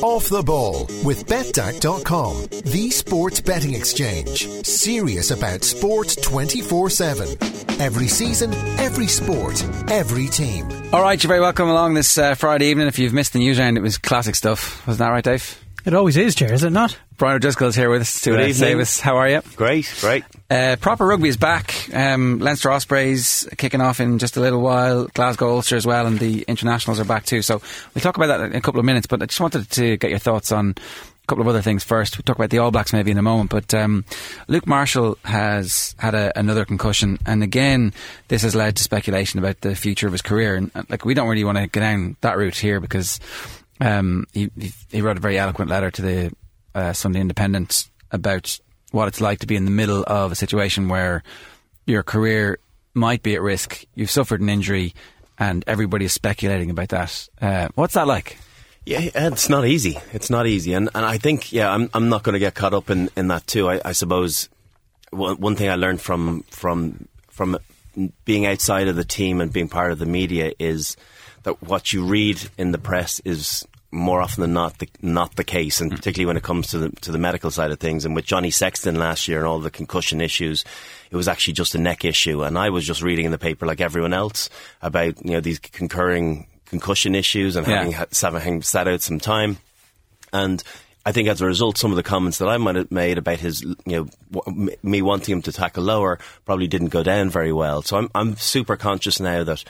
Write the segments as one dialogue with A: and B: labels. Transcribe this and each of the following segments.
A: Off the Ball with betDAC.com, the sports betting exchange. Serious about sport 24 7. Every season, every sport, every team.
B: All right, you're very welcome along this uh, Friday evening. If you've missed the news round, it was classic stuff. Wasn't that right, Dave?
C: It always is, Chair, is it not?
B: Brian O'Driscoll is here with us to
D: Good evening.
B: save. How are you?
D: Great, great.
B: Uh, proper rugby is back. Um, Leinster Ospreys kicking off in just a little while. Glasgow Ulster as well, and the internationals are back too. So we'll talk about that in a couple of minutes. But I just wanted to get your thoughts on a couple of other things first. We'll talk about the All Blacks maybe in a moment. But um, Luke Marshall has had a, another concussion, and again, this has led to speculation about the future of his career. And uh, like, we don't really want to go down that route here because um, he, he wrote a very eloquent letter to the uh, Sunday Independent about what it's like to be in the middle of a situation where your career might be at risk. You've suffered an injury, and everybody is speculating about that. Uh, what's that like?
D: Yeah, it's not easy. It's not easy, and and I think yeah, I'm I'm not going to get caught up in, in that too. I, I suppose one, one thing I learned from from from being outside of the team and being part of the media is that what you read in the press is more often than not the, not the case, and mm. particularly when it comes to the to the medical side of things. And with Johnny Sexton last year and all the concussion issues, it was actually just a neck issue. And I was just reading in the paper like everyone else about you know these concurring concussion issues and
B: Yeah.
D: having ha- having sat out some time. And I think as a result, some of the comments that I might have made about his, you know, me wanting him to tackle lower probably didn't go down very well. So I'm, I'm super conscious now that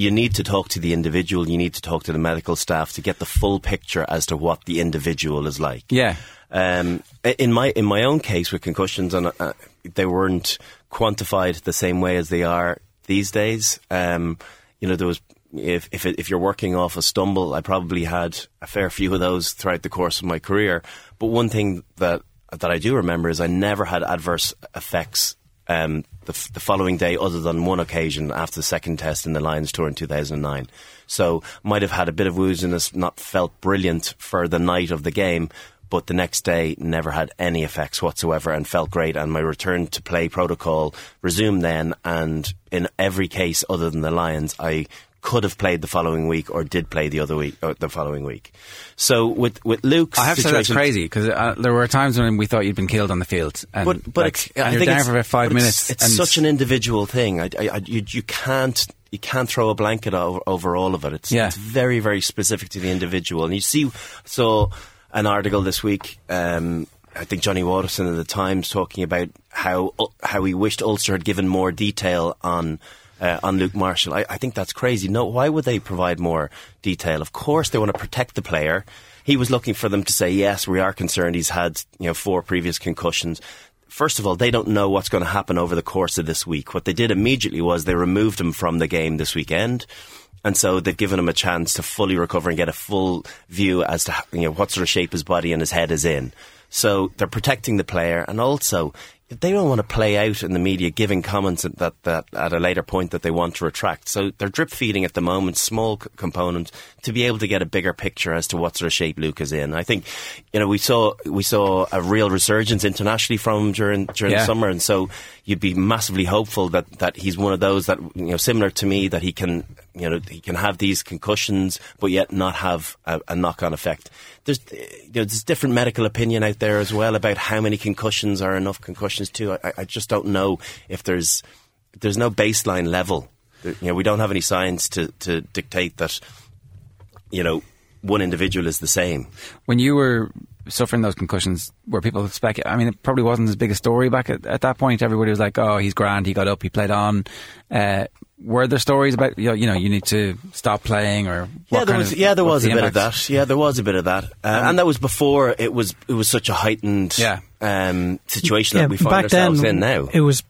D: you need to talk to the individual, you need to talk to the medical staff to get the full picture as to what the individual is like.
B: Yeah.
D: Um, in my in my own case with concussions, and uh, they weren't quantified the same way as they are these days. Um, you know, there was if if it, if you're working off a stumble, I probably had a fair few of those throughout the course of my career. But one thing that that I do remember is I never had adverse effects um, the, f- the following day, other than one occasion after the second test in the Lions tour in 2009. So might have had a bit of wooziness, not felt brilliant for the night of the game, but the next day never had any effects whatsoever and felt great. And my return to play protocol resumed then, and in every case other than the Lions, I could have played the following week or did play the other week, or the following week. So with with Luke's
B: I have to say that's crazy because uh, there were times when we thought you'd been killed on the field, and,
D: but but
B: like, and you're
D: think
B: down for about five
D: but it's-
B: minutes.
D: It's, such an individual thing. I, I, I- you, you can't you can't throw a blanket over, over all of it. It's,
B: Yeah.
D: it's very very specific to the individual. And you see, so an article this week. Um, I think Johnny Watterson in the Times talking about how how he wished Ulster had given more detail on. Uh, on Luke Marshall, I, I think that's crazy. No, why would they provide more detail? Of course, they want to protect the player. He was looking for them to say, yes, we are concerned. He's had you know four previous concussions first of all, they don't know what's going to happen over the course of this week. What they did immediately was they removed him from the game this weekend. And so they've given him a chance to fully recover and get a full view as to you know what sort of shape his body and his head is in. So they're protecting the player, and also they don't want to play out in the media giving comments that, that at a later point that they want to retract. So they're drip feeding at the moment, small c- component, to be able to get a bigger picture as to what sort of shape Luke is in. I think, you know, we saw we saw a real resurgence internationally from him during during
B: Yeah.
D: the summer, and so you'd be massively hopeful that, that he's one of those that you know similar to me that he can you know he can have these concussions but yet not have a, a knock on effect. There's uh, you know there's different medical opinion out there as well about how many concussions are enough concussions too. I, I just don't know if there's there's no baseline level. You know we don't have any science to, to dictate that you know one individual is the same.
B: when you were suffering those concussions, were people spec? I mean, it probably wasn't as big a story back at, at that point. Everybody was like, "Oh, he's grand. He got up. He played on." Uh, were there stories about you know, you know you need to stop playing or what
D: yeah, there
B: kind
D: was
B: of-
D: yeah there was
B: the
D: a bit of that. Yeah, there was a bit of that, uh, and that was before it was it was such a heightened
B: Yeah.
D: um, situation
C: yeah,
D: that we find
C: back
D: ourselves
C: then
D: in now.
C: it was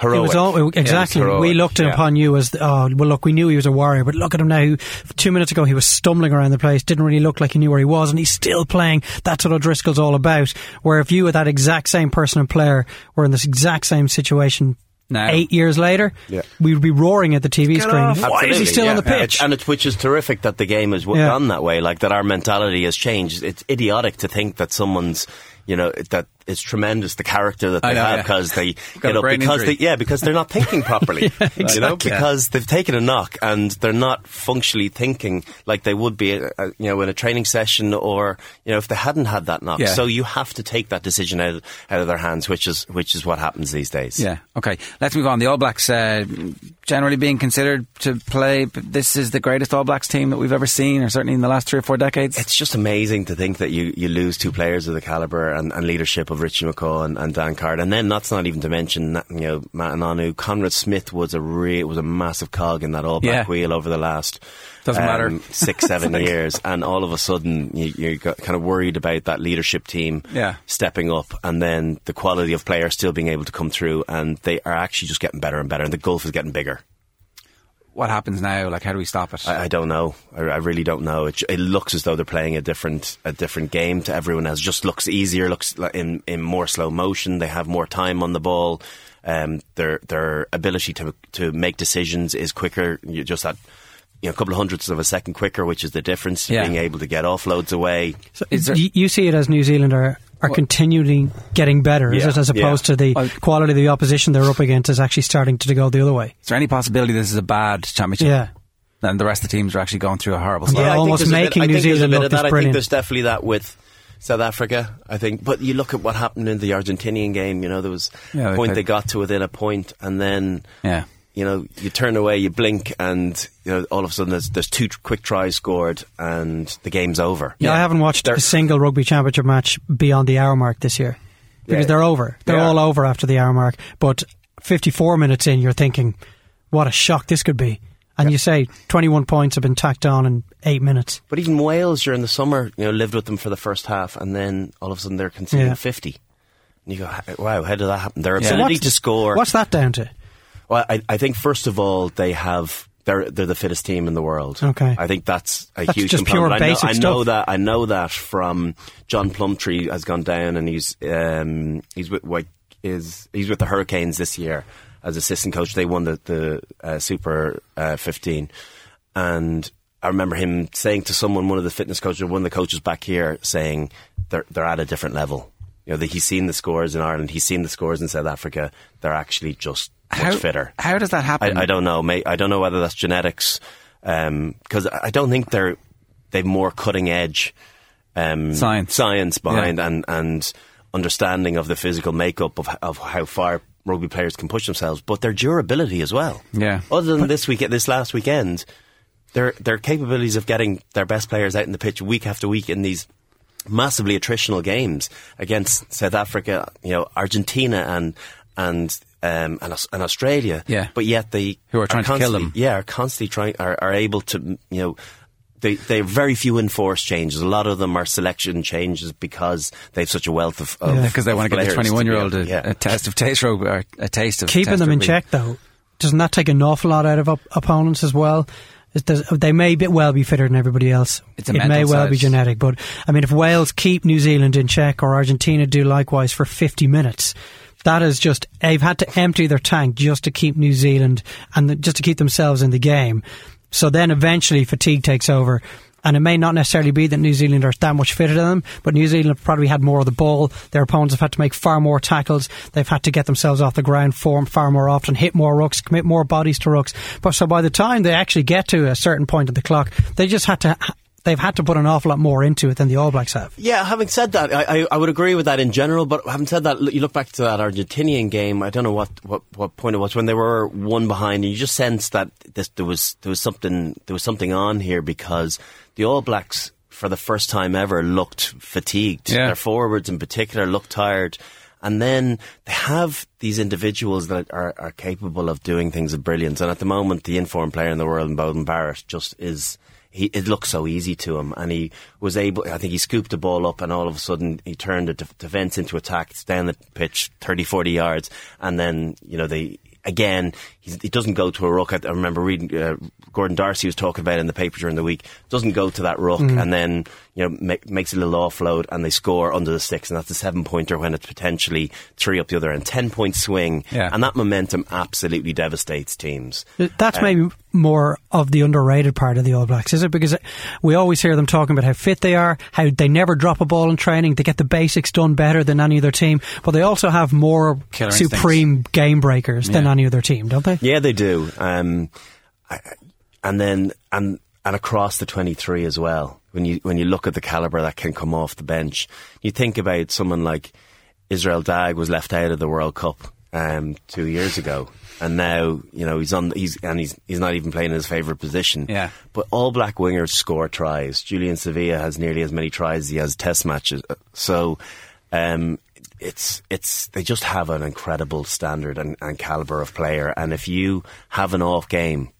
D: heroic.
C: It was all,
D: Yeah, it was
C: exactly.
D: heroic,
C: we looked
D: yeah.
C: upon you as, the, oh, well, look, we knew he was a warrior, but look at him now. Two minutes ago, he was stumbling around the place, didn't really look like he knew where he was, and he's still playing. That's what O'Driscoll's all about. Where if you were that exact same person and player were in this exact same situation
B: Now.
C: eight years later,
D: Yeah.
C: we would be roaring at the TV
D: Get
C: screen.
D: off.
C: Why is he
D: Absolutely,
C: still on the pitch?
D: And it, which is terrific that the game has
C: Yeah.
D: gone that way, like that our mentality has changed. It's idiotic to think that someone's, you know, that it's tremendous the character that they
B: know,
D: have
B: yeah.
D: because they get up because
B: injury.
D: they yeah because they're not thinking properly. You know,
B: exactly.
D: because they've taken a knock and they're not functionally thinking like they would be, uh, you know, in a training session or you know if they hadn't had that knock.
B: Yeah.
D: So you have to take that decision out out of their hands, which is which is what happens these days.
B: Yeah. Okay. Let's move on. The All Blacks uh, generally being considered to play. This is the greatest All Blacks team that we've ever seen, or certainly in the last three or four decades.
D: It's just amazing to think that you, you lose two players of the caliber and, and leadership of Richie McCaw and, and Dan Carter, and then that's not even to mention you know Ma'a Nonu. Conrad Smith was a re- was a massive cog in that All Black
B: Yeah.
D: wheel over the last
B: Doesn't matter.
D: Um, six seven years, and all of a sudden you, you're kind of worried about that leadership team
B: Yeah.
D: stepping up, and then the quality of players still being able to come through, and they are actually just getting better and better, and the gulf is getting bigger.
B: What happens now? Like, how do we stop it?
D: I, I don't know. I, I really don't know. It, it looks as though they're playing a different a different game to everyone else. Just looks easier. Looks in in more slow motion. They have more time on the ball. Um, their their ability to to make decisions is quicker. You just that. You know, a couple of hundredths of a second quicker, which is the difference.
B: Yeah.
D: Being able to get offloads away.
C: So
B: Is there-
C: you, you see it as New Zealand are, are continually getting better, is it, as
D: yeah.
C: opposed to the
B: Well-
C: quality of the opposition they're up against is actually starting to go the other way?
B: is there any possibility this is a bad championship?
C: Yeah.
B: And the rest of the teams are actually going through a horrible
C: Yeah. I think almost
D: there's
C: making
D: I
C: New
D: think there's a
C: Zealand look this
D: that. I think there's definitely that with South Africa. I think, but you look at what happened in the Argentinian game. You know, there was
B: Yeah,
D: a point they got to within a point, and then
B: Yeah.
D: You know, you turn away, you blink, and you know, all of a sudden there's, there's two quick tries scored, and the game's over.
C: Yeah, I haven't watched
D: They're-
C: a single rugby championship match beyond the hour mark this year because
D: Yeah.
C: they're over. They're
D: They
C: all over after the hour mark. But 54 minutes in, you're thinking, what a shock this could be. And you say 21 points have been tacked on in eight minutes.
D: But even Wales during the summer, you know, lived with them for the first half, and then all of a sudden they're conceding
C: Yeah.
D: 50. And you go, wow, how did that happen? Their
B: Yeah.
D: ability
C: what's-
D: to score.
C: What's that down to?
D: Well, I, I think first of all they have they're they're the fittest team in the world.
C: Okay.
D: I think that's a
C: That's
D: huge
C: just pure
D: component. I know,
C: basic
D: I know
C: stuff.
D: that I know that from John Plumtree has gone down and he's um, he's with like is he's with the Hurricanes this year as assistant coach. They won the the uh, Super uh, 15, and I remember him saying to someone, one of the fitness coaches, one of the coaches back here, saying they're they're at a different level. You know, that he's seen the scores in Ireland, he's seen the scores in South Africa. They're actually just
B: How,
D: fitter.
B: how does that happen?
D: I, I don't know. May, I don't know whether that's genetics, because I don't think they're they've more cutting edge um,
B: Science.
D: science behind
B: Yeah.
D: and and understanding of the physical makeup of of how far rugby players can push themselves, but their durability as well.
B: Yeah.
D: Other than this week, this last weekend, their their capabilities of getting their best players out in the pitch week after week in these massively attritional games against South Africa, you know, Argentina and and um, and, and Australia.
B: Yeah.
D: But yet they
B: Who are trying to kill them.
D: Yeah, are constantly trying are, are able to you know. They they have very few enforced changes. A lot of them are selection changes because they have such a wealth of, of
C: Yeah.
B: because they
D: of
B: want to get the
D: players to
B: 21 year old a,
D: yeah.
B: a test of taste rugby or a taste of
C: Keeping
B: test
C: them in
B: rugby.
C: check, though, doesn't that take an awful lot out of op- opponents as well? Is there's- They may be well be fitter than everybody else.
B: It's a
C: it may well
B: side.
C: be genetic, but I mean, if Wales keep New Zealand in check or Argentina do likewise for 50 minutes, that is just they've had to empty their tank just to keep New Zealand and just to keep themselves in the game. So then eventually fatigue takes over. And it may not necessarily be that New Zealand are that much fitter than them, but New Zealand probably had more of the ball. Their opponents have had to make far more tackles. They've had to get themselves off the ground form far more often, hit more rucks, commit more bodies to rucks. But so by the time they actually get to a certain point of the clock, they just had to, they've had to put an awful lot more into it than the All Blacks have.
D: Yeah, having said that, I, I, I would agree with that in general. But having said that, you look back to that Argentinian game. I don't know what, what, what point it was when they were one behind, and you just sensed that this, there was there was something there was something on here because the All Blacks, for the first time ever, looked fatigued.
B: Yeah.
D: Their forwards, in particular, looked tired. And then they have these individuals that are, are capable of doing things of brilliance. And at the moment, the informed player in the world, in Beauden Barrett, just is he, it looked so easy to him, and he was able. I think he scooped the ball up, and all of a sudden he turned the defence into attack. Down the pitch, 30, 40 yards, and then you know they again he doesn't go to a ruck. I, remember reading uh, Gordon D'Arcy was talking about it in the paper during the week. Doesn't go to that ruck, and then you know make, makes a little offload, and they score under the sticks, and that's a seven pointer when it's potentially three up the other end, ten point swing,
B: Yeah.
D: and that momentum absolutely devastates teams.
C: That's
D: Um,
C: maybe more of the underrated part of the All Blacks? Is it because we always hear them talking about how fit they are, how they never drop a ball in training, they get the basics done better than any other team, but they also have more
B: Killer
C: supreme
B: instincts.
C: game breakers than any other team, don't they?
D: Yeah, they do. Um, and then and and across the twenty three as well. When you when you look at the caliber that can come off the bench, you think about someone like Israel Dagg was left out of the World Cup um, two years ago, and now you know he's on. He's and he's he's not even playing in his favourite position.
B: Yeah.
D: But all black wingers score tries. Julian Savea has nearly as many tries as he has Test matches. So. Um, it's it's they just have an incredible standard and, and caliber of player, and if you have an off game,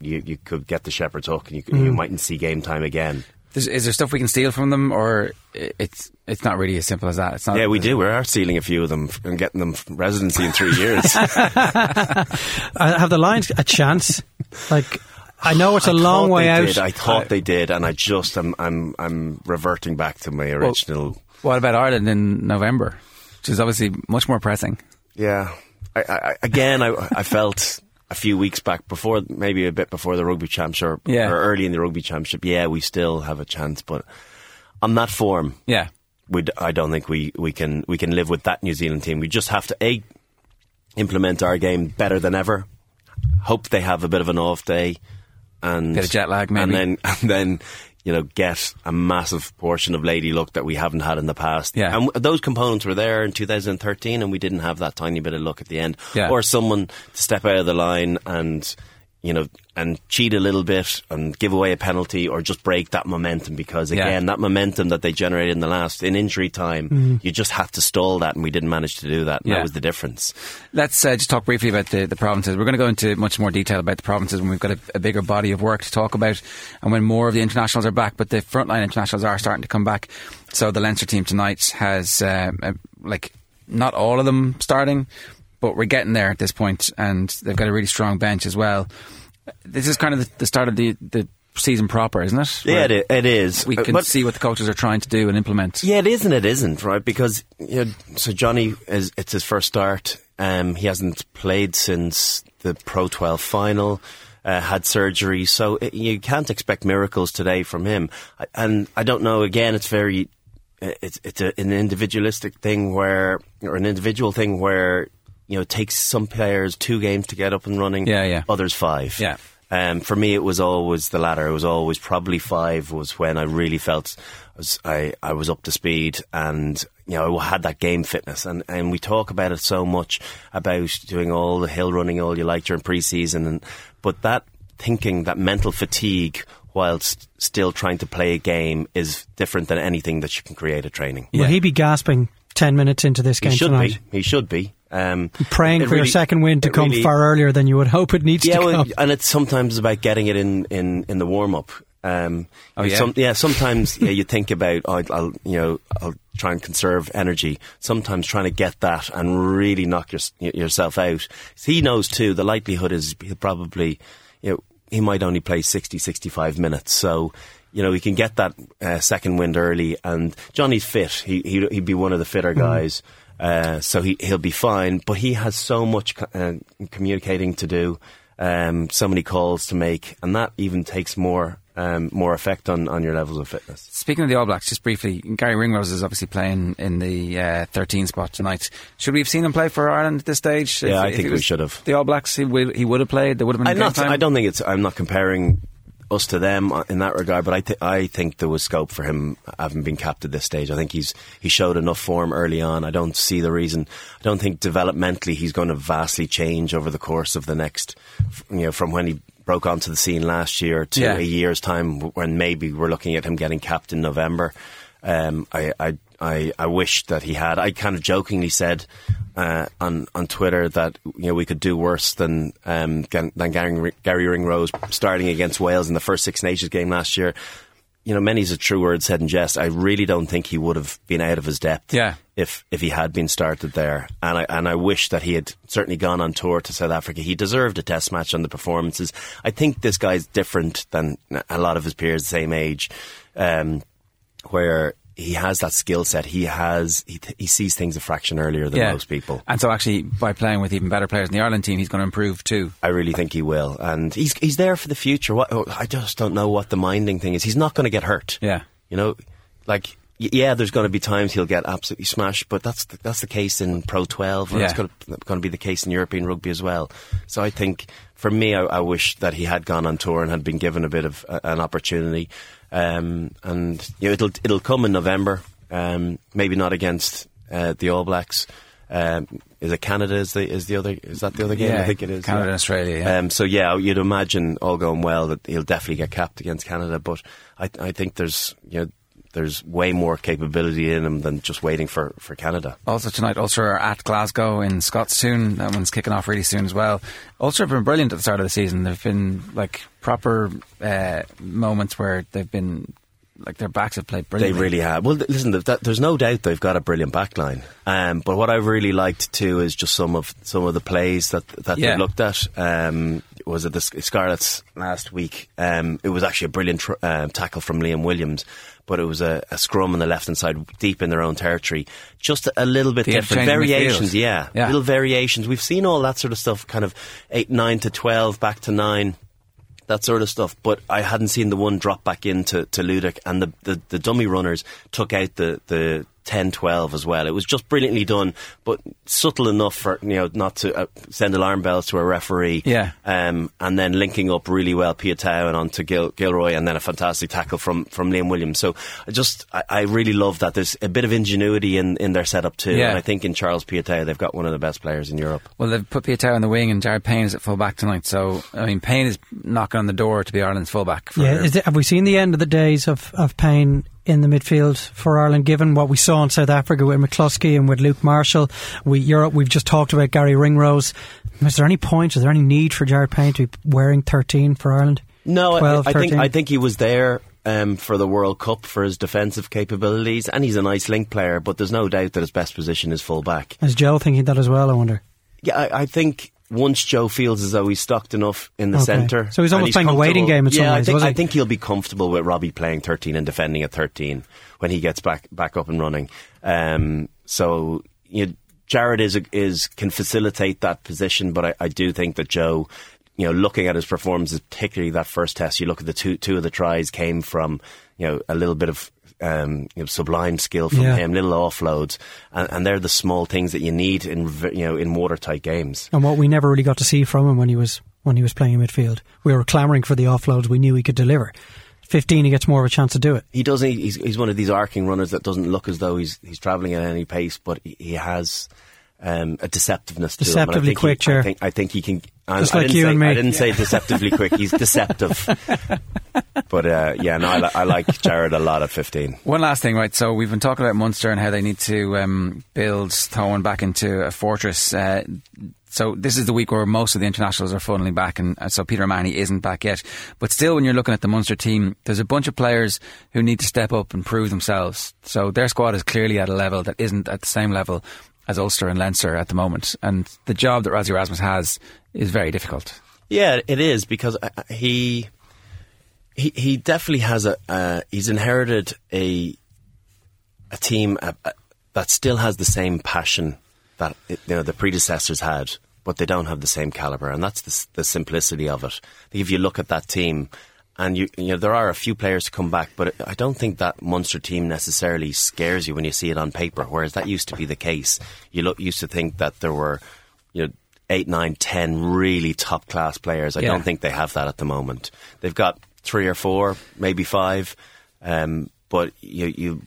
D: you, you could get the shepherd's hook, and you,
B: Mm.
D: you mightn't see game time again.
B: Is, is there stuff we can steal from them, or it's it's not really as simple as that? It's not.
D: Yeah, we do. We are stealing a few of them and getting them residency in three years.
C: Have the Lions a chance? Like, I know it's a
D: I
C: long way out.
D: Did. I thought they did, and I just am I'm I'm reverting back to my original.
B: What about Ireland in November, which is obviously much more pressing?
D: yeah, I, I, again, I, I felt a few weeks back before, maybe a bit before the rugby championship,
B: Yeah.
D: or early in the rugby championship. Yeah, we still have a chance, but on that form,
B: Yeah,
D: we I don't think we, we can we can live with that New Zealand team. We just have to a implement our game better than ever. Hope they have a bit of an off day, and
B: Bit of jet lag, maybe.
D: and then and then you know get a massive portion of lady luck that we haven't had in the past.
B: Yeah.
D: and those components were there in 2013, and we didn't have that tiny bit of luck at the end,
B: Yeah.
D: or someone to step out of the line and. You know, and cheat a little bit and give away a penalty or just break that momentum because,
B: Yeah.
D: again, that momentum that they generated in the last, in injury time, you just have to stall that, and we didn't manage to do that. And
B: Yeah.
D: That was the difference.
B: Let's uh, just talk briefly about the, the provinces. We're going to go into much more detail about the provinces when we've got a, a bigger body of work to talk about and when more of the internationals are back. But the frontline internationals are starting to come back. So the Leinster team tonight has, uh, uh, like, not all of them starting, but we're getting there at this point, and they've got a really strong bench as well. This is kind of the, the start of the, the season proper, isn't it?
D: Yeah, it, it is.
B: We
D: Uh,
B: can
D: but-
B: see what the coaches are trying to do and implement.
D: Yeah, it is and it isn't, right? Because you know, so Johnny is it's his first start. Um, he hasn't played since the Pro 12 final. Uh, had surgery, so it, you can't expect miracles today from him. I- And I don't know. Again, it's very it's it's a, an individualistic thing where or an individual thing where you know it takes some players two games to get up and running.
B: Yeah, yeah.
D: Others five.
B: Yeah.
D: Um, for me, it was always the latter. It was always probably five was when I really felt I was, I, I was up to speed and you know I had that game fitness. And, and we talk about it so much about doing all the hill running all you like during pre-season, and but that thinking, that mental fatigue whilst still trying to play a game is different than anything that you can create at training.
C: Will he be gasping 10 minutes into this game
D: He should
C: tonight?
D: be. He should be. Um,
C: Praying
D: it
C: for your second win to come
D: really-
C: far earlier than you would hope it needs
D: yeah,
C: to
D: well,
C: come.
D: and it's sometimes about getting it in in, in the warm up. Um,
B: Oh, yeah?
D: some- yeah. Sometimes yeah, you think about oh, I'll, I'll you know I'll try and conserve energy. Sometimes trying to get that and really knock your, yourself out. He knows too. The likelihood is he'll probably you know he might only play 60, 65 minutes. So. You know, he can get that uh, second wind early, and Johnny's fit. He, he he'd be one of the fitter guys. Uh, so he he'll be fine, but he has so much uh, communicating to do, um, so many calls to make, and that even takes more um, more effect on, on your levels of fitness.
B: Speaking of the All Blacks, just briefly, Garry Ringrose is obviously playing in the uh, 13 spot tonight. Should we have seen him play for Ireland at this stage?
D: Yeah, I think we should have.
B: The All Blacks, he would, he would have played. There would have been
D: I'm not. I don't think it's. I'm not comparing us to them in that regard, but I th- I think there was scope for him having been capped at this stage. I think he's he showed enough form early on. I don't see the reason. I don't think developmentally he's going to vastly change over the course of the next, you know, from when he broke onto the scene last year to
B: Yeah.
D: a year's time when maybe we're looking at him getting capped in November. Um, I, I, I, I wish that he had. I kind of jokingly said uh, on on Twitter that you know we could do worse than um, than Garry, Garry Ringrose starting against Wales in the first Six Nations game last year. You know, many's a true word said in jest. I really don't think he would have been out of his depth.
B: Yeah.
D: If if he had been started there, and I and I wish that he had certainly gone on tour to South Africa. He deserved a test match on the performances. I think this guy's different than a lot of his peers the same age. Um, where he has that skill set. He has he, he sees things a fraction earlier than
B: Yeah.
D: most people.
B: And so, actually, by playing with even better players in the Ireland team, he's going to improve too.
D: I really think he will, and he's he's there for the future. What oh, I just don't know what the minding thing is. He's not going to get hurt.
B: Yeah.
D: You know, like yeah, there's going to be times he'll get absolutely smashed, but that's the, that's the case in Pro 12, and
B: Yeah.
D: it's going to, going to be the case in European rugby as well. So I think for me, I, I wish that he had gone on tour and had been given a bit of uh, an opportunity. Um, and you know, it'll it'll come in November. Um, maybe not against uh, the All Blacks. Um, is it Canada? Is the is the other? Is that the other game?
B: Yeah,
D: I think it is.
B: Canada
D: yeah.
B: and Australia, yeah.
D: Um, so yeah, you'd imagine all going well that he'll definitely get capped against Canada. But I, I think there's you know there's way more capability in them than just waiting for, for Canada.
B: Also tonight, Ulster are at Glasgow in Scotstoun. That one's kicking off really soon as well. Ulster have been brilliant at the start of the season. There've been like proper uh, moments where they've been like their backs have played brilliantly.
D: They really have. Well, th- listen, that, there's no doubt they've got a brilliant backline. Um, but what I really liked too is just some of some of the plays that that
B: Yeah.
D: they looked at. Um, was it the Scarlets last week? Um, it was actually a brilliant tr- um, tackle from Liam Williams, but it was a, a scrum on the left hand side, deep in their own territory. Just a, little bit
B: The
D: different variations. Yeah,
B: Yeah.
D: little variations. We've seen all that sort of stuff, kind of eight, nine to twelve, back to nine that sort of stuff. But I hadn't seen the one drop back into to Ludik, and the, the, the dummy runners took out the, the 10 12 as well. It was just brilliantly done, but subtle enough for you know not to uh, send alarm bells to a referee.
B: Yeah.
D: Um, and then linking up really well Piutau and onto Gil, Gilroy, and then a fantastic tackle from, from Liam Williams. So I just I, I really love that. There's a bit of ingenuity in, in their setup too,
B: Yeah.
D: and I think in Charles Piutau they've got one of the best players in Europe.
B: Well, they've put Piutau on the wing and Jared Payne is at full back tonight. So, I mean, Payne is knocking on the door to be Ireland's full back. For
C: Yeah, is it, have we seen the end of the days of, of Payne in the midfield for Ireland? Given what we saw in South Africa with McCloskey and with Luke Marshall, we Europe. We've just talked about Garry Ringrose. Is there any point? Is there any need for Jared Payne to be wearing thirteen for Ireland?
D: No, I-
C: 12,
D: I, think
C: 13?
D: I think he was there um, for the World Cup for his defensive capabilities, and he's a nice link player. But there's no doubt that his best position is full back.
C: Is Joe thinking that as well? I wonder.
D: Yeah, I, I think once Joe feels as though he's stocked enough in the
C: Okay.
D: centre,
C: So he's almost playing a waiting game in some
D: yeah,
C: ways,
D: I think? I think he'll be comfortable with Robbie playing 13 and defending at 13 when he gets back back up and running. Um, so you know, Jared is is can facilitate that position, but I, I do think that Joe. You know, looking at his performances, particularly that first test, you look at the two two of the tries came from you know a little bit of um, you know, sublime skill from
C: Yeah.
D: him, little offloads, and, and they're the small things that you need in you know in watertight games.
C: And what we never really got to see from him when he was when he was playing in midfield, we were clamouring for the offloads. We knew he could deliver. Fifteen, he gets more of a chance to do it.
D: He doesn't. He's, he's one of these arcing runners that doesn't look as though he's he's travelling at any pace, but he, he has um, a deceptiveness to him.
C: Deceptively quick,
D: he, I think, I think he can. I,
C: Just
D: I
C: like
D: didn't
C: you
D: say,
C: and me.
D: I didn't say deceptively quick. He's deceptive. but uh, yeah, no, I, li- I like Jared a lot at fifteen.
B: One last thing, right? So we've been talking about Munster and how they need to um, build Thomond back into a fortress. Uh, so this is the week where most of the internationals are funneling back, and uh, so Peter O'Mahony isn't back yet. But still, when you're looking at the Munster team, there's a bunch of players who need to step up and prove themselves. So their squad is clearly at a level that isn't at the same level as Ulster and Leinster at the moment, and the job that Rassie Erasmus has is very difficult.
D: Yeah, it is because uh, he he he definitely has a uh, he's inherited a a team uh, uh, that still has the same passion that you know the predecessors had, but they don't have the same caliber, and that's the, the simplicity of it. If you look at that team, and you you know there are a few players to come back, but I don't think that Munster team necessarily scares you when you see it on paper. Whereas that used to be the case. You look, used to think that there were you know eight, nine, ten really top class players. I
B: Yeah.
D: don't think they have that at the moment. They've got three or four, maybe five, um, but you you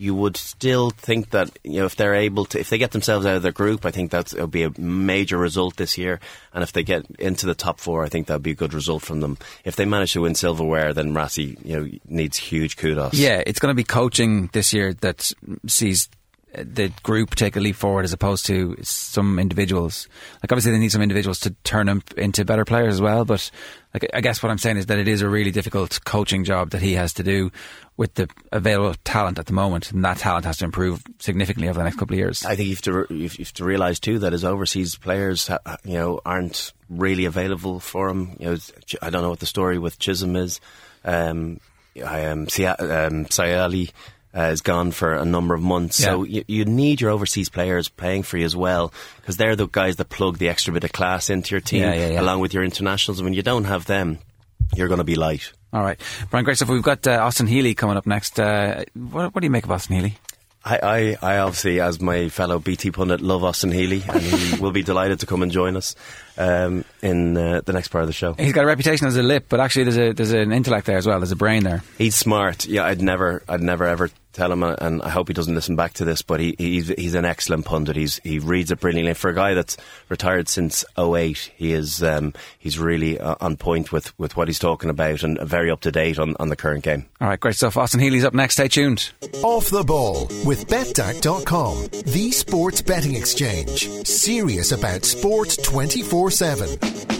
D: you would still think that you know if they're able to if they get themselves out of their group, I think that's it'll be a major result this year. And if they get into the top four, I think that'll be a good result from them. If they manage to win silverware, then Rassie you know needs huge kudos.
B: Yeah, it's going to be coaching this year that sees the group take a leap forward as opposed to some individuals. Like obviously they need some individuals to turn them into better players as well. But like I guess what I'm saying is that it is a really difficult coaching job that he has to do with the available talent at the moment, and that talent has to improve significantly over the next couple of years.
D: I think you have to you have to realise too that his overseas players, you know, aren't really available for him. You know, I don't know what the story with Chisholm is. Um, I am um, Saili. Uh, is gone for a number of months.
B: Yeah.
D: So you, you need your overseas players playing for you as well because they're the guys that plug the extra bit of class into your team
B: Yeah, yeah,
D: along with your internationals. And when you don't have them, you're going to be light.
B: All right, Brian, great stuff. We've got uh, Austin Healey coming up next. Uh, what, what do you make of Austin Healey?
D: I, I, I obviously, as my fellow BT pundit, love Austin Healey, and he will be delighted to come and join us um, in uh, the next part of the show.
B: He's got a reputation as a lip, but actually there's a there's an intellect there as well. There's a brain there.
D: He's smart. Yeah, I'd never, I'd never ever tell him, uh, and I hope he doesn't listen back to this. But he, he's he's an excellent pundit. He's he reads it brilliantly. For a guy that's retired since 08, he is um, he's really uh, on point with, with what he's talking about and very up to date on, on the current game.
B: All right, great stuff. Austin Healey's up next. Stay tuned.
A: Off the ball with betDAC.com, the sports betting exchange. Serious about sport 24 7.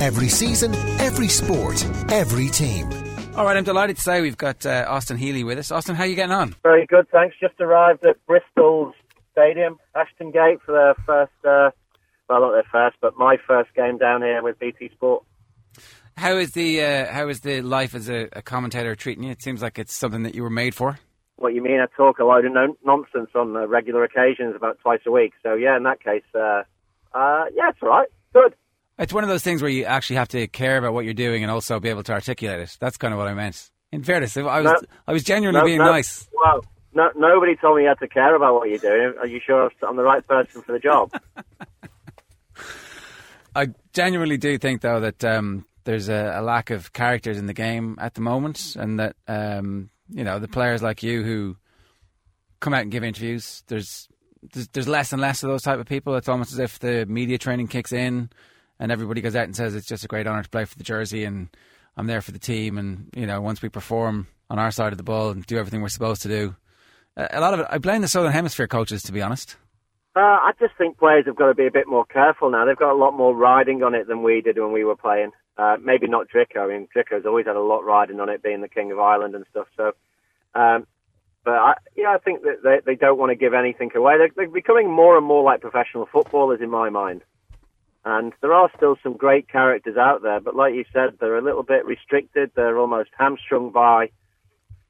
A: Every season, every sport, every team.
B: All right, I'm delighted to say we've got uh, Austin Healey with us. Austin, how are you getting on?
E: Very good, thanks. Just arrived at Bristol's Stadium, Ashton Gate, for their first, uh, well, not their first, but my first game down here with BT Sport.
B: How is the uh, how is the life as a, a commentator treating you? It seems like it's something that you were made for.
E: What you mean? I talk a load of no- nonsense on uh, regular occasions, about twice a week. So yeah, in that case, uh, uh, yeah, it's all right. Good.
B: It's one of those things where you actually have to care about what you're doing and also be able to articulate it. That's kind of what I meant. In fairness, I was
E: No.
B: I was genuinely
E: No-
B: being
E: no-
B: nice.
E: Well, no, nobody told me you had to care about what you're doing. Are you sure I'm the right person for the job?
B: I genuinely do think though that um, there's a, a lack of characters in the game at the moment, and that um, you know the players like you who come out and give interviews. There's, there's there's less and less of those type of people. It's almost as if the media training kicks in, and everybody goes out and says it's just a great honour to play for the jersey, and I'm there for the team. And you know, once we perform on our side of the ball and do everything we're supposed to do, a lot of it. I blame the Southern Hemisphere coaches, to be honest.
E: Uh, I just think players have got to be a bit more careful now. They've got a lot more riding on it than we did when we were playing. Uh, maybe not Drico. I mean, Drico's always had a lot riding on it, being the king of Ireland and stuff. So, um, but I, yeah, I think that they, they don't want to give anything away. They're, they're becoming more and more like professional footballers in my mind. And there are still some great characters out there, but like you said, they're a little bit restricted. They're almost hamstrung by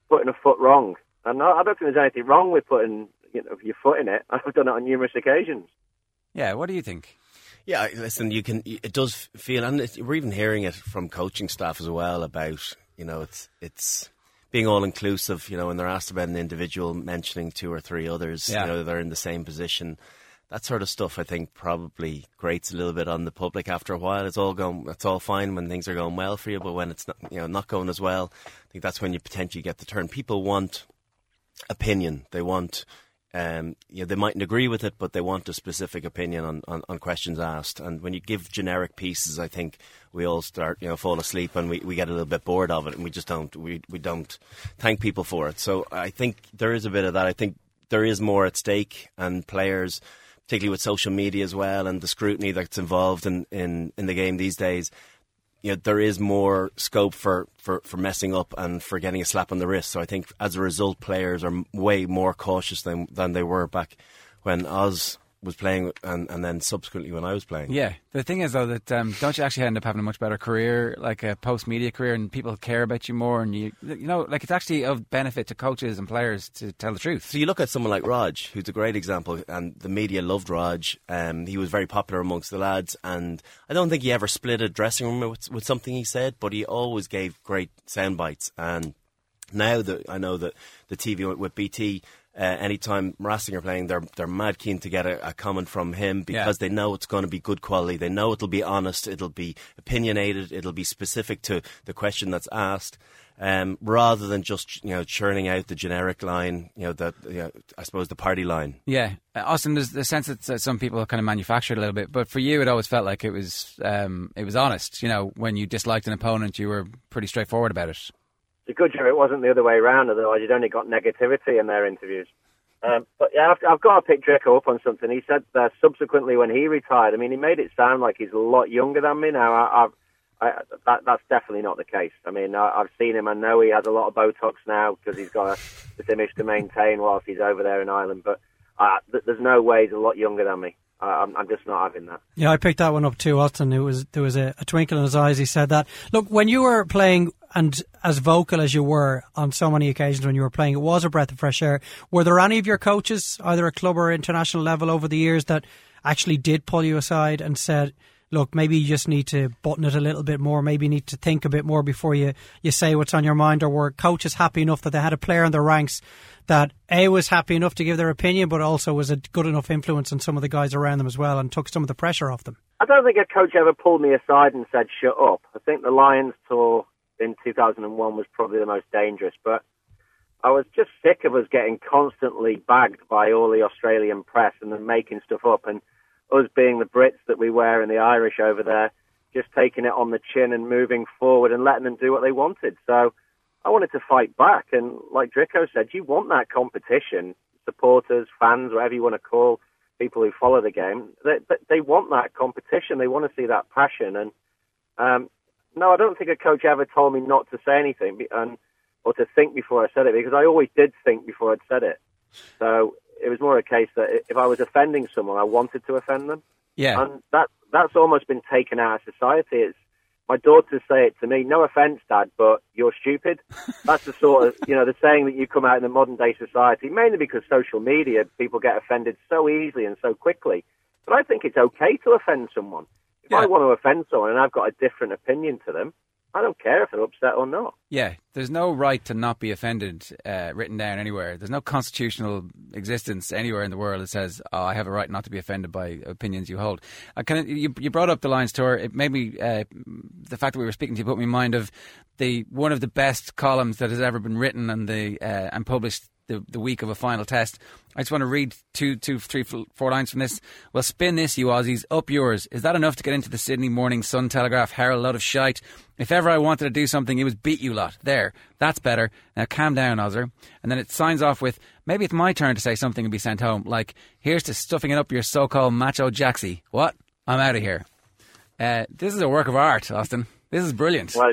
E: putting a foot wrong. And I I don't think there's anything wrong with putting you know your foot in it. I've done it on numerous occasions.
B: Yeah, what do you think?
D: Yeah, listen, you can. It does feel, and it, we're even hearing it from coaching staff as well about you know it's it's being all inclusive. You know, when they're asked about an individual, mentioning two or three others,
B: Yeah.
D: you know, they're in the same position. That sort of stuff, I think, probably grates a little bit on the public after a while. It's all going, it's all fine when things are going well for you, but when it's not, you know, not going as well, I think that's when you potentially get the turn. People want opinion. They want, um, you know, they mightn't agree with it, but they want a specific opinion on, on, on questions asked. And when you give generic pieces, I think we all start, you know, fall asleep and we, we get a little bit bored of it, and we just don't we, we don't thank people for it. So I think there is a bit of that. I think there is more at stake, and players. Particularly with social media as well, and the scrutiny that's involved in, in, in the game these days, you know, there is more scope for, for, for messing up and for getting a slap on the wrist. So I think as a result, players are way more cautious than than they were back when Oz was playing and, and then subsequently when I was playing.
B: Yeah, the thing is though that um, don't you actually end up having a much better career, like a post media career, and people care about you more, and you you know, like it's actually of benefit to coaches and players to tell the truth.
D: So you look at someone like Rog, who's a great example, and the media loved Rog. Um, he was very popular amongst the lads, and I don't think he ever split a dressing room with, with something he said, but he always gave great sound bites. And now that I know that the TV with, with BT, anytime Racing are playing, they're they're mad keen to get a, a comment from him because they know it's going to be good quality. They know it'll be honest, it'll be opinionated, it'll be specific to the question that's asked. Um, rather than just you know churning out the generic line, you know the you know, I suppose the party line.
B: Yeah, uh, Austin, there's the sense that uh, some people kind of manufactured a little bit, but for you, it always felt like it was um, it was honest. You know, when you disliked an opponent, you were pretty straightforward about it.
E: Good job it wasn't the other way around, otherwise you'd only got negativity in their interviews. Um, but yeah, I've, I've got to pick Drico up on something. He said that subsequently when he retired, I mean, he made it sound like he's a lot younger than me now. I, I've, I, that, that's definitely not the case. I mean, I, I've seen him. I know he has a lot of Botox now because he's got a, this image to maintain whilst he's over there in Ireland. But uh, th- there's no way he's a lot younger than me. Uh, I'm, I'm just not having that.
C: Yeah, I picked that one up too, Austin. It was there was a, a twinkle in his eyes. He said that. Look, when you were playing and as vocal as you were on so many occasions when you were playing, it was a breath of fresh air. Were there any of your coaches, either at club or international level, over the years that actually did pull you aside and said, look, maybe you just need to button it a little bit more. Maybe you need to think a bit more before you, you say what's on your mind. Or were coaches happy enough that they had a player in their ranks that A was happy enough to give their opinion, but also was a good enough influence on some of the guys around them as well and took some of the pressure off them?
E: I don't think a coach ever pulled me aside and said, shut up. I think the Lions tour in 2001 was probably the most dangerous, but I was just sick of us getting constantly bagged by all the Australian press and then making stuff up. And us being the Brits that we were and the Irish over there, just taking it on the chin and moving forward and letting them do what they wanted. So I wanted to fight back. And like Drico said, you want that competition. Supporters, fans, whatever you want to call people who follow the game, they, they want that competition. They want to see that passion. And um, no, I don't think a coach ever told me not to say anything and or to think before I said it because I always did think before I'd said it. So it was more a case that if I was offending someone, I wanted to offend them.
B: Yeah.
E: And that that's almost been taken out of society. It's my daughters say it to me. No offense, Dad, but you're stupid. That's the sort of you know the saying that you come out in the modern day society, mainly because social media people get offended so easily and so quickly. But I think it's okay to offend someone. If
B: Yeah.
E: I want to offend someone and I've got a different opinion to them, I don't care if they're upset or not.
B: Yeah, there's no right to not be offended uh, written down anywhere. There's no constitutional existence anywhere in the world that says, "Oh, I have a right not to be offended by opinions you hold." Uh, can I, you, you brought up the Lions tour. It made me uh, the fact that we were speaking to you put me in mind of the one of the best columns that has ever been written and the uh, and published the, the week of a final test. I just want to read two, two, three, four lines from this. Well, spin this, you Aussies. Up yours. Is that enough to get into the Sydney Morning Sun Telegraph Herald? Load of shite. If ever I wanted to do something, it was beat you lot. There. That's better. Now calm down, Ozzer. And then it signs off with, maybe it's my turn to say something and be sent home. Like, here's to stuffing it up your so-called macho jacksy. What? I'm out of here. Uh, this is a work of art, Austin. This is brilliant.
E: Well,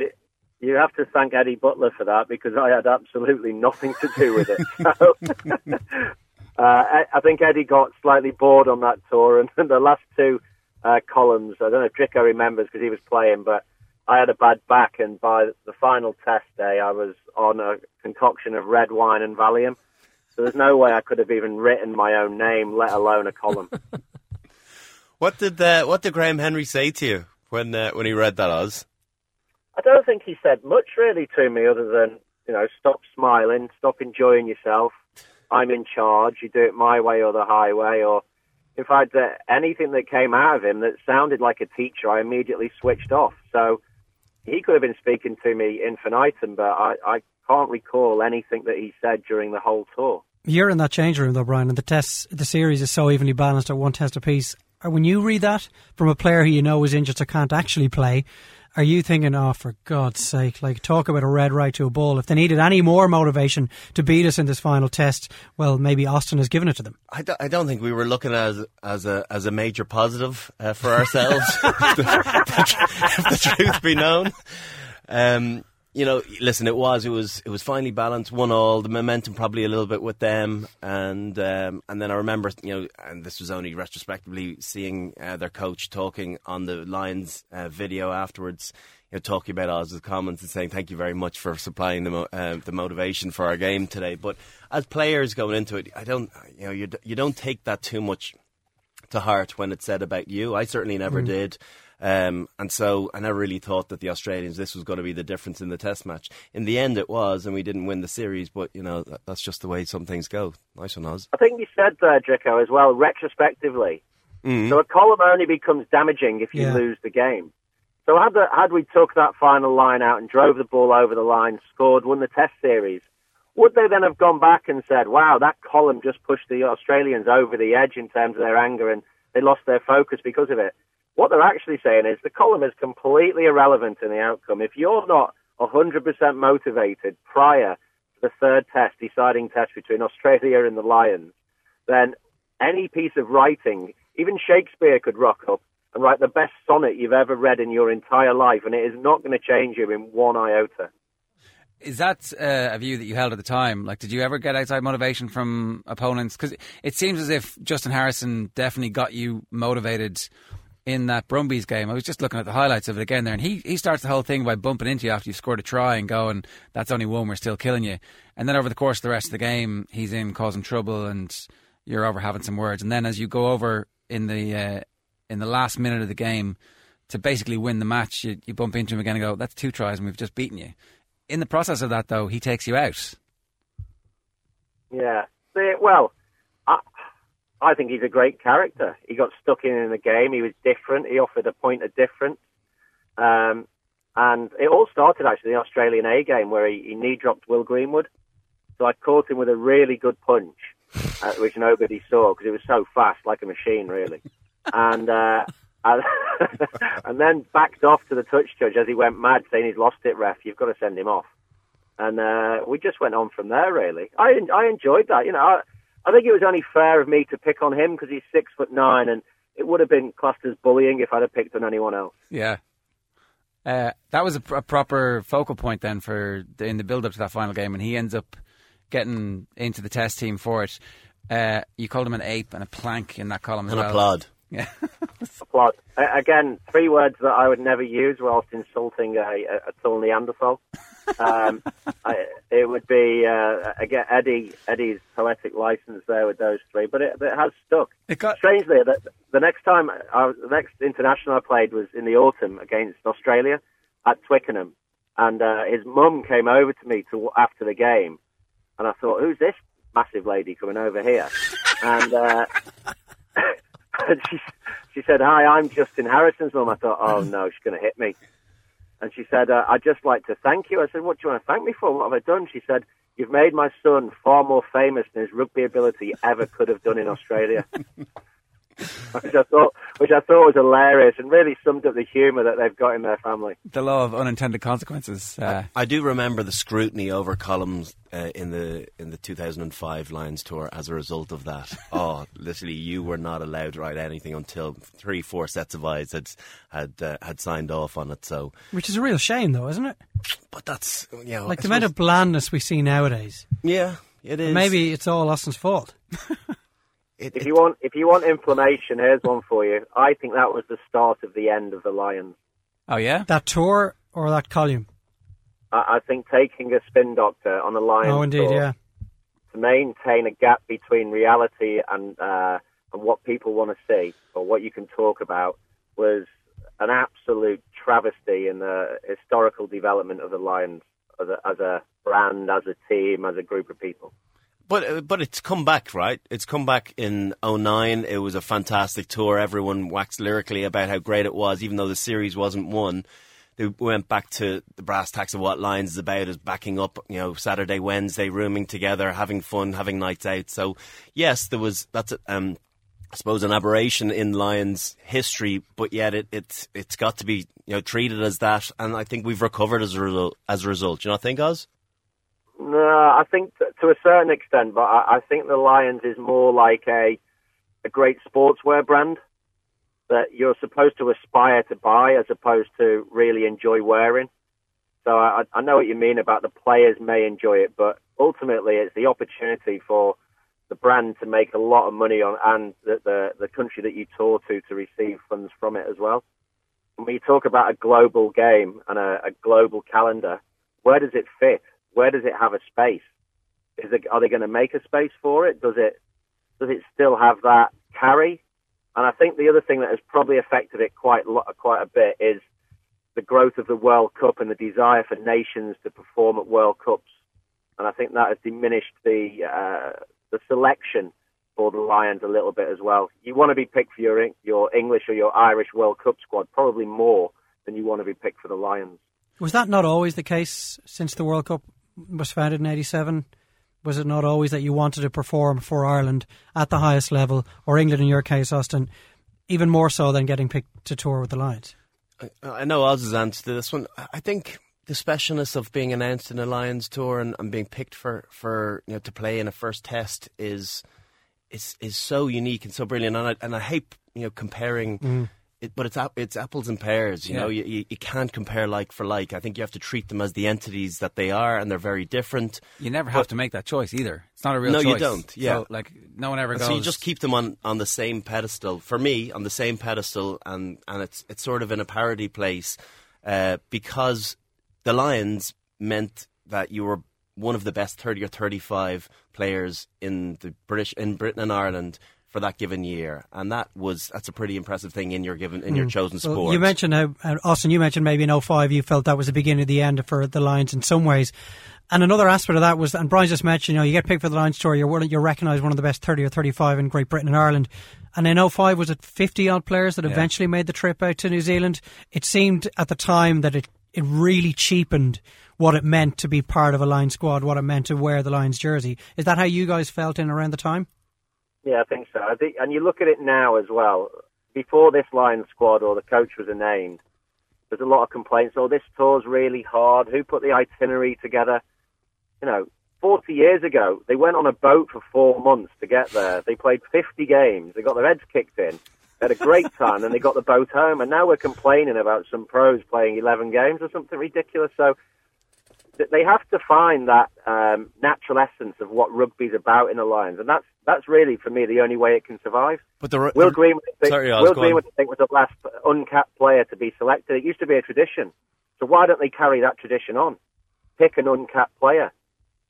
E: you have to thank Eddie Butler for that because I had absolutely nothing to do with it. Uh, I I think Eddie got slightly bored on that tour, and the last two uh, columns, I don't know if Drico remembers because he was playing, but I had a bad back, and by the final test day, I was on a concoction of red wine and Valium. So there's no way I could have even written my own name, let alone a column.
D: What did uh, what did Graham Henry say to you when uh, when he read that Oz?
E: I don't think he said much really to me other than, you know, stop smiling, stop enjoying yourself. I'm in charge. You do it my way or the highway. Or if I'd uh, anything that came out of him that sounded like a teacher, I immediately switched off. So he could have been speaking to me infinitum, but I, I can't recall anything that he said during the whole tour.
C: You're in that change room though, Brian, and the tests, the series is so evenly balanced at one test apiece. Uh, When you read that from a player who you know is injured or can't actually play, are you thinking, oh, for God's sake, like talk about a red right to a ball? If they needed any more motivation to beat us in this final test, well, maybe Austin has given it to them.
D: I don't, I don't think we were looking as as a as a major positive uh, for ourselves. the, if the truth be known, um, you know, listen, it was it was it was finely balanced, one all. The momentum probably a little bit with them, and um, and then I remember, you know, and this was only retrospectively seeing uh, their coach talking on the Lions uh, video afterwards. You know, talking about Oz's comments and saying thank you very much for supplying the mo- uh, the motivation for our game today. But as players going into it, I don't, you know, you d- you don't take that too much to heart when it's said about you. I certainly never did. Um, and so I never really thought that the Australians, this was going to be the difference in the test match. In the end, it was, and we didn't win the series, but, you know, that, that's just the way some things go. Nice one, Oz.
E: I think you said there, Drico, as well, retrospectively. So a column only becomes damaging if you
C: Yeah.
E: lose the game. So had, the, had we took that final line out and drove the ball over the line, scored, won the test series, would they then have gone back and said, wow, that column just pushed the Australians over the edge in terms of their anger and they lost their focus because of it? What they're actually saying is the column is completely irrelevant in the outcome. If you're not 100% motivated prior to the third test, deciding test between Australia and the Lions, then any piece of writing, even Shakespeare could rock up and write the best sonnet you've ever read in your entire life, and it is not going to change you in one iota.
B: Is that uh, a view that you held at the time? Like, did you ever get outside motivation from opponents? Because it seems as if Justin Harrison definitely got you motivated in that Brumbies game. I was just looking at the highlights of it again there, and he, he starts the whole thing by bumping into you after you've scored a try and going, that's only one, we're still killing you. And then over the course of the rest of the game, he's in causing trouble and you're over having some words. And then as you go over in the uh, in the last minute of the game to basically win the match, you, you bump into him again and go, that's two tries and we've just beaten you. In the process of that, though, he takes you out.
E: Yeah. Well, I think he's a great character. He got stuck in in the game. He was different. He offered a point of difference. Um, and it all started actually in the Australian A game where he, he knee dropped Will Greenwood. So I caught him with a really good punch, uh, which nobody saw because it was so fast, like a machine, really. And uh, and, and then backed off to the touch judge as he went mad, saying he's lost it, ref. You've got to send him off. And uh, we just went on from there. Really, I I enjoyed that. You know, I, I think it was only fair of me to pick on him because he's six foot nine, and it would have been classed as bullying if I'd have picked on anyone else.
B: Yeah. Uh, that was a, pr- a, proper focal point then for the, in the build up to that final game, and he ends up getting into the test team for it. Uh, you called him an ape and a plank in that column as
D: an
B: well.
D: applaud.
B: Yeah.
E: applaud. Uh, again, three words that I would never use whilst insulting a, a, a tall Neanderthal. Um, I, it would be uh, again Eddie Eddie's poetic license there with those three, but it, it has stuck.
B: It got
E: strangely the, the next time I, the next international I played was in the autumn against Australia at Twickenham, and uh, his mum came over to me to after the game, and I thought, who's this massive lady coming over here? and uh, she she said, "Hi, I'm Justin Harrison's mum." I thought, "Oh no, she's going to hit me." And she said, uh, "I'd just like to thank you." I said, "What do you want to thank me for? What have I done?" She said, "You've made my son far more famous than his rugby ability ever could have done in Australia." which I thought, which I thought was hilarious and really summed up the humour that they've got in their family.
B: The law of unintended consequences. Uh,
D: I, I, do remember the scrutiny over columns uh, in the in the 2005 Lions tour as a result of that. oh, literally, you were not allowed to write anything until three, four sets of eyes had had uh, had signed off on it. So,
C: which is a real shame, though, isn't it?
D: But that's you know,
C: like I the amount of blandness we see nowadays.
D: Yeah, it is.
C: Maybe it's all Austin's fault.
E: It, if you want, if you want inflammation, here's one for you. I think that was the start of the end of the Lions.
B: Oh yeah,
C: that tour or that column.
E: I, I think taking a spin doctor on a Lions.
C: Oh, indeed,
E: tour
C: yeah.
E: To maintain a gap between reality and uh, and what people want to see or what you can talk about was an absolute travesty in the historical development of the Lions as a, as a brand, as a team, as a group of people.
D: But uh, but it's come back, right? It's come back in 09. It was a fantastic tour. Everyone waxed lyrically about how great it was, even though the series wasn't won. They went back to the brass tacks of what Lions is about, is backing up, you know, Saturday, Wednesday, rooming together, having fun, having nights out. So, yes, there was, that's, um, I suppose, an aberration in Lions history, but yet it, it's, it's got to be, you know, treated as that. And I think we've recovered as a result, as a result. Do you not think, Oz?
E: No, I think to a certain extent, but I, I think the Lions is more like a a great sportswear brand that you're supposed to aspire to buy as opposed to really enjoy wearing. So I, I know what you mean about the players may enjoy it, but ultimately it's the opportunity for the brand to make a lot of money on and the, the, the country that you tour to to receive funds from it as well. When you talk about a global game and a, a global calendar, where does it fit? Where does it have a space? Is it, are they going to make a space for it? Does it does it still have that carry? And I think the other thing that has probably affected it quite quite a bit is the growth of the World Cup and the desire for nations to perform at World Cups. And I think that has diminished the uh, the selection for the Lions a little bit as well. You want to be picked for your your English or your Irish World Cup squad probably more than you want to be picked for the Lions.
C: Was that not always the case since the World Cup was founded in 87? Was it not always that you wanted to perform for Ireland at the highest level, or England in your case, Austin, even more so than getting picked to tour with the Lions?
D: I, I know Oz's answer to this one. I think the specialness of being announced in a Lions tour and, and being picked for, for you know to play in a first test is is is so unique and so brilliant. And I, and I hate you know comparing. Mm it, but it's it's apples and pears. You
B: Yeah.
D: know, you, you you can't compare like for like. I think you have to treat them as the entities that they are, and they're very different.
B: You never have to make that choice either. It's not a real
D: No,
B: choice.
D: you don't, yeah.
B: So, like no one ever
D: And
B: goes.
D: so you just keep them on, on the same pedestal. For me, on the same pedestal, and, and it's it's sort of in a parody place uh, because the Lions meant that you were one of the best thirty or thirty five players in the British in Britain and Ireland for that given year, and that was that's a pretty impressive thing in your given in your hmm. chosen
C: So
D: sport.
C: You mentioned how, Austin, you mentioned maybe in 05 you felt that was the beginning of the end for the Lions in some ways. And another aspect of that was, and Brian just mentioned, you know, you get picked for the Lions tour, you're, you're recognised one of the best 30 or 35 in Great Britain and Ireland. And in 05, was it 50 odd players that eventually made the trip out to New Zealand? It seemed at the time that it, it really cheapened what it meant to be part of a Lions squad, what it meant to wear the Lions jersey. Is that how you guys felt in around the time?
E: Yeah, I think so. I think, and you look at it now as well. Before this Lions squad or the coach was named, there's a lot of complaints. Oh, this tour's really hard. Who put the itinerary together? You know, 40 years ago, they went on a boat for four months to get there. They played 50 games. They got their heads kicked in. They had a great time, and they got the boat home. And now we're complaining about some pros playing 11 games or something ridiculous. So they have to find that um, natural essence of what rugby's about in the Lions, and that's that's really for me the only way it can survive.
D: but the,
E: Will
D: the-
E: Greenwood, I
D: Sorry,
E: Will
D: go.
E: Greenwood, I think, was the last uncapped player to be selected. It used to be a tradition, so why don't they carry that tradition on? Pick an uncapped player,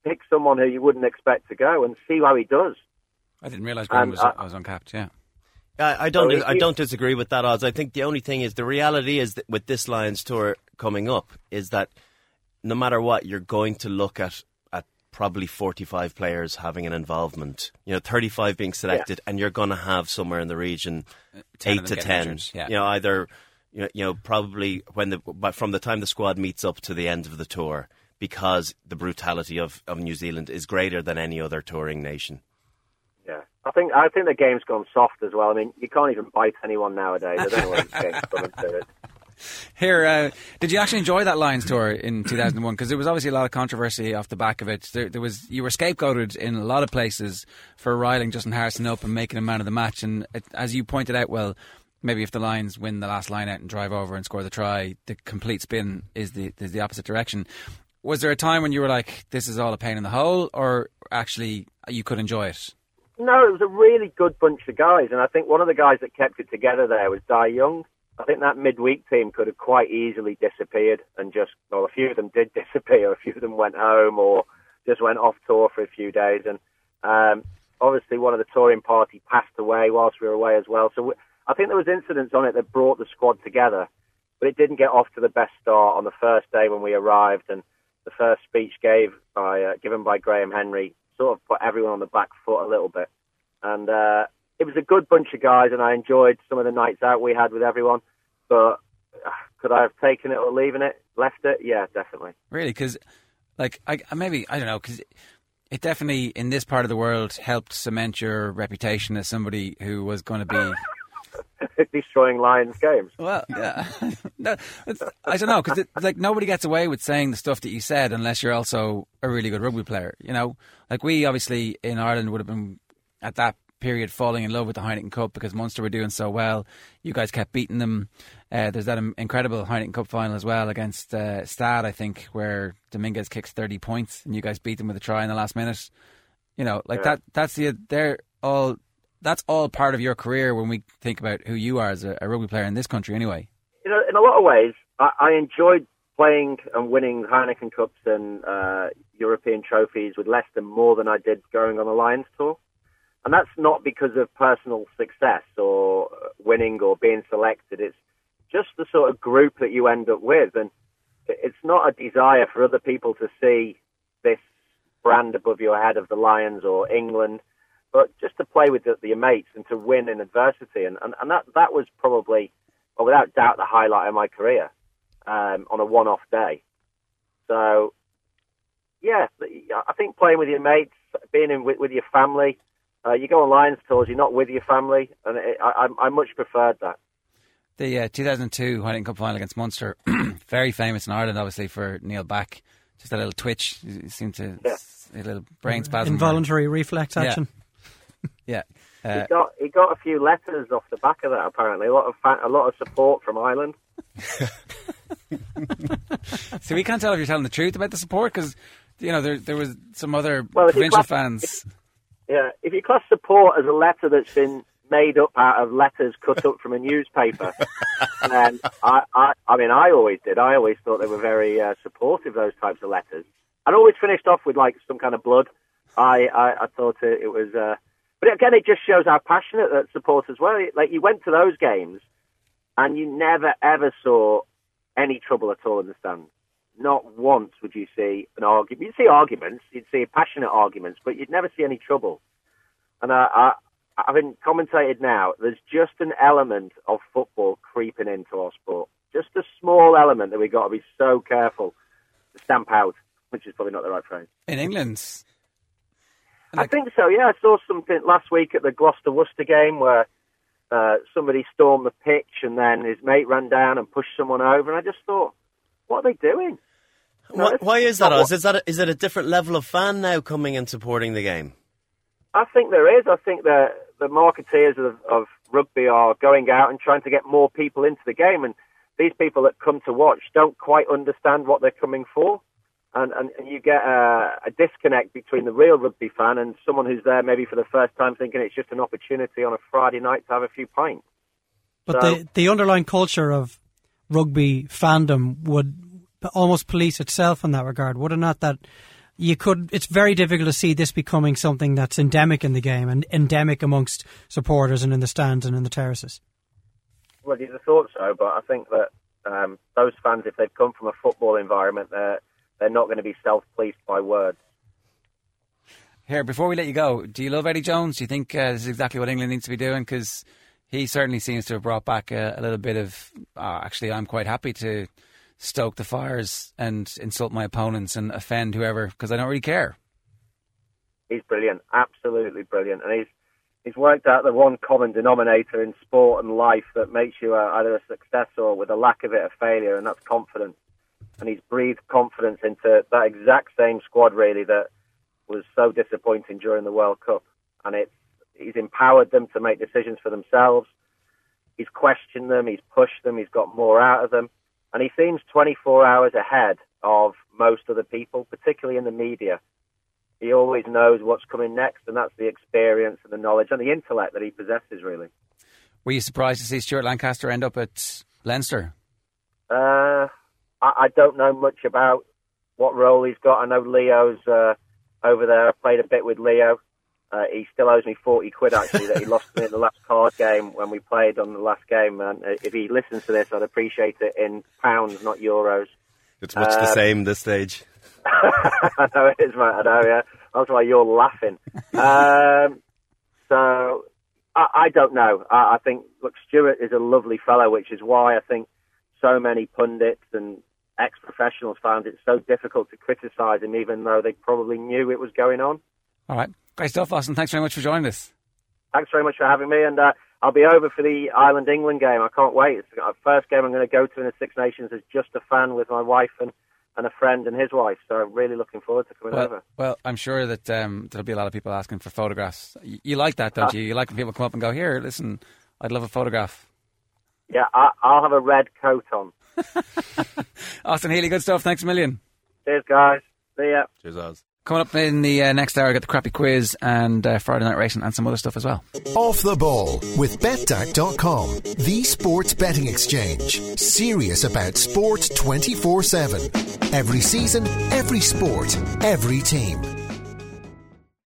E: pick someone who you wouldn't expect to go, and see how he does.
B: I didn't realise Graham
E: And,
B: was, was uncapped. Yeah.
D: I, I don't. I don't disagree with that, Oz. I think the only thing is the reality is that with this Lions tour coming up is that no matter what, you're going to look at at probably 45 players having an involvement. You know, 35 being selected, and you're going to have somewhere in the region uh,
B: 10
D: eight to 10.
B: injured, yeah.
D: You know, either you know, you know probably when the but from the time the squad meets up to the end of the tour, because the brutality of, of New Zealand is greater than any other touring nation.
E: Yeah, I think I think the game's gone soft as well. I mean, you can't even bite anyone nowadays. I don't know what the game's coming to it.
B: Here, uh, did you actually enjoy that Lions tour in 2001? Because there was obviously a lot of controversy off the back of it. There, there was you were scapegoated in a lot of places for riling Justin Harrison up and making him man of the match. And it, as you pointed out, well, maybe if the Lions win the last line out and drive over and score the try, the complete spin is the is the opposite direction. Was there a time when you were like, "This is all a pain in the hole," or actually you could enjoy it?
E: No, it was a really good bunch of guys, and I think one of the guys that kept it together there was Dai Young. I think that midweek team could have quite easily disappeared and just, well, a few of them did disappear. A few of them went home or just went off tour for a few days. And um, obviously, one of the touring party passed away whilst we were away as well. So we, I think there was incidents on it that brought the squad together, but it didn't get off to the best start on the first day when we arrived. And the first speech gave by uh, given by Graham Henry sort of put everyone on the back foot a little bit. And uh, it was a good bunch of guys, and I enjoyed some of the nights out we had with everyone. But uh, could I have taken it or leaving it, left it? Yeah, definitely.
B: Really, because like I I- maybe I don't know because it definitely in this part of the world helped cement your reputation as somebody who was going to be
E: Destroying Lions games.
B: well. Yeah, no, I don't know because like nobody gets away with saying the stuff that you said unless you're also a really good rugby player. You know, like we obviously in Ireland would have been at that period falling in love with the Heineken Cup because Munster were doing so well. You guys kept beating them. Uh, there's that incredible Heineken Cup final as well against uh, Stade, I think, where Dominguez kicks 30 points and you guys beat them with a try in the last minute. You know, like
E: Yeah.
B: that. That's the they're all. That's all part of your career when we think about who you are as a, a rugby player in this country, anyway.
E: You know, in a lot of ways, I, I enjoyed playing and winning Heineken Cups and uh, European trophies with Leicester more than I did going on the Lions tour. And that's not because of personal success or winning or being selected. It's just the sort of group that you end up with. And it's not a desire for other people to see this brand above your head of the Lions or England, but just to play with the, your mates and to win in adversity. And, and, and that, that was probably, well, without doubt, the highlight of my career um, on a one-off day. So, yeah, I think playing with your mates, being in with, with your family, uh, you go on Lions tours, you're not with your family, and it, I, I, I much preferred that.
B: The uh, 2002 Heineken Cup final against Munster, very famous in Ireland, obviously for Neil Back. Just a little twitch, he seemed to
E: Yeah.
B: a little brain spasm.
C: Involuntary reflex
B: Yeah.
C: action.
B: Yeah.
E: he got he got a few letters off the back of that. Apparently, a lot of fa- a lot of support from Ireland.
B: So we can't tell if you're telling the truth about the support because you know there there was some other
E: Well,
B: provincial
E: class-
B: fans.
E: Yeah, if you class support as a letter that's been made up out of letters cut up from a newspaper, then I, I, I mean, I always did. I always thought they were very uh, supportive. Those types of letters. I'd always finished off with like some kind of blood. I, I, I thought it, it was, uh, but again, it just shows how passionate that supporters were. Like you went to those games, and you never ever saw any trouble at all in the stands. Not once would you see an argument. You'd see arguments, you'd see passionate arguments, but you'd never see any trouble. And I, I, having commentated now, there's just an element of football creeping into our sport. Just a small element that we've got to be so careful to stamp out, which is probably not the right phrase.
B: in England.
E: I think so, yeah. I saw something last week at the Gloucester Worcester game where uh, somebody stormed the pitch and then his mate ran down and pushed someone over, and I just thought, what are they doing? No,
D: Why, why is that,
E: not
D: Oz? Is that a, is it a different level of fan now coming and supporting the game?
E: I think there is. I think that the marketeers of, of rugby are going out and trying to get more people into the game, and these people that come to watch don't quite understand what they're coming for, and and, and you get a, a disconnect between the real rugby fan and someone who's there maybe for the first time, thinking it's just an opportunity on a Friday night to have a few pints.
C: But
E: So-
C: the the underlying culture of rugby fandom would almost police itself in that regard, would it not? That you could. It's very difficult to see this becoming something that's endemic in the game and endemic amongst supporters and in the stands and in the terraces.
E: Well, you'd have thought so, but I think that um, those fans, if they've come from a football environment, they're they're not going to be self-policed by words.
B: Here, before we let you go, do you love Eddie Jones? Do you think uh, this is exactly what England needs to be doing? Because he certainly seems to have brought back a, a little bit of. Uh, actually, I'm quite happy to stoke the fires and insult my opponents and offend whoever because I don't really care.
E: he's brilliant, absolutely brilliant, and he's he's worked out the one common denominator in sport and life that makes you a, either a success or, with a lack of it, a failure, and that's confidence. And he's breathed confidence into that exact same squad, really, that was so disappointing during the World Cup, and it's he's empowered them to make decisions for themselves. He's questioned them, he's pushed them, he's got more out of them, and he seems 24 hours ahead of most of the people, particularly in the media he always knows what's coming next, and that's the experience and the knowledge and the intellect that he possesses, really.
B: Were you surprised to see Stuart Lancaster end up at Leinster?
E: Uh, I, I don't know much about what role he's got. I know Leo's uh, over there. I played a bit with Leo. Uh, he still owes me 40 quid, actually, that he lost me in the last card game when we played on the last game. And uh, if he listens to this, I'd appreciate it in pounds, not euros.
D: It's much the
E: Um,
D: same this stage.
E: I know it is, mate. I know, yeah. That's why you're laughing. Um, so I, I don't know. I, I think look, Stuart is a lovely fellow, which is why I think so many pundits and ex-professionals found it so difficult to criticise him, even though they probably knew it was going on.
B: All right, great stuff, Austin. Thanks very much for joining us.
E: Thanks very much for having me, and uh, I'll be over for the Ireland England game. I can't wait. It's the first game I'm going to go to in the Six Nations as just a fan with my wife and, and a friend and his wife. So I'm really looking forward to coming
B: Well,
E: over.
B: well, I'm sure that um, there'll be a lot of people asking for photographs. You, you like that, don't you? You like when people come up and go, "Here, listen, I'd love a photograph."
E: Yeah, I, I'll have a red coat on.
B: Austin Healey, good stuff. Thanks a million.
E: Cheers, guys. See ya.
D: Cheers, Oz.
B: Coming up in the uh, next hour, I got the crappy quiz and uh, Friday night racing and some other stuff as well.
A: Off the ball with betdaq.com, the sports betting exchange. Serious about sport 24 7. Every season, every sport, every team.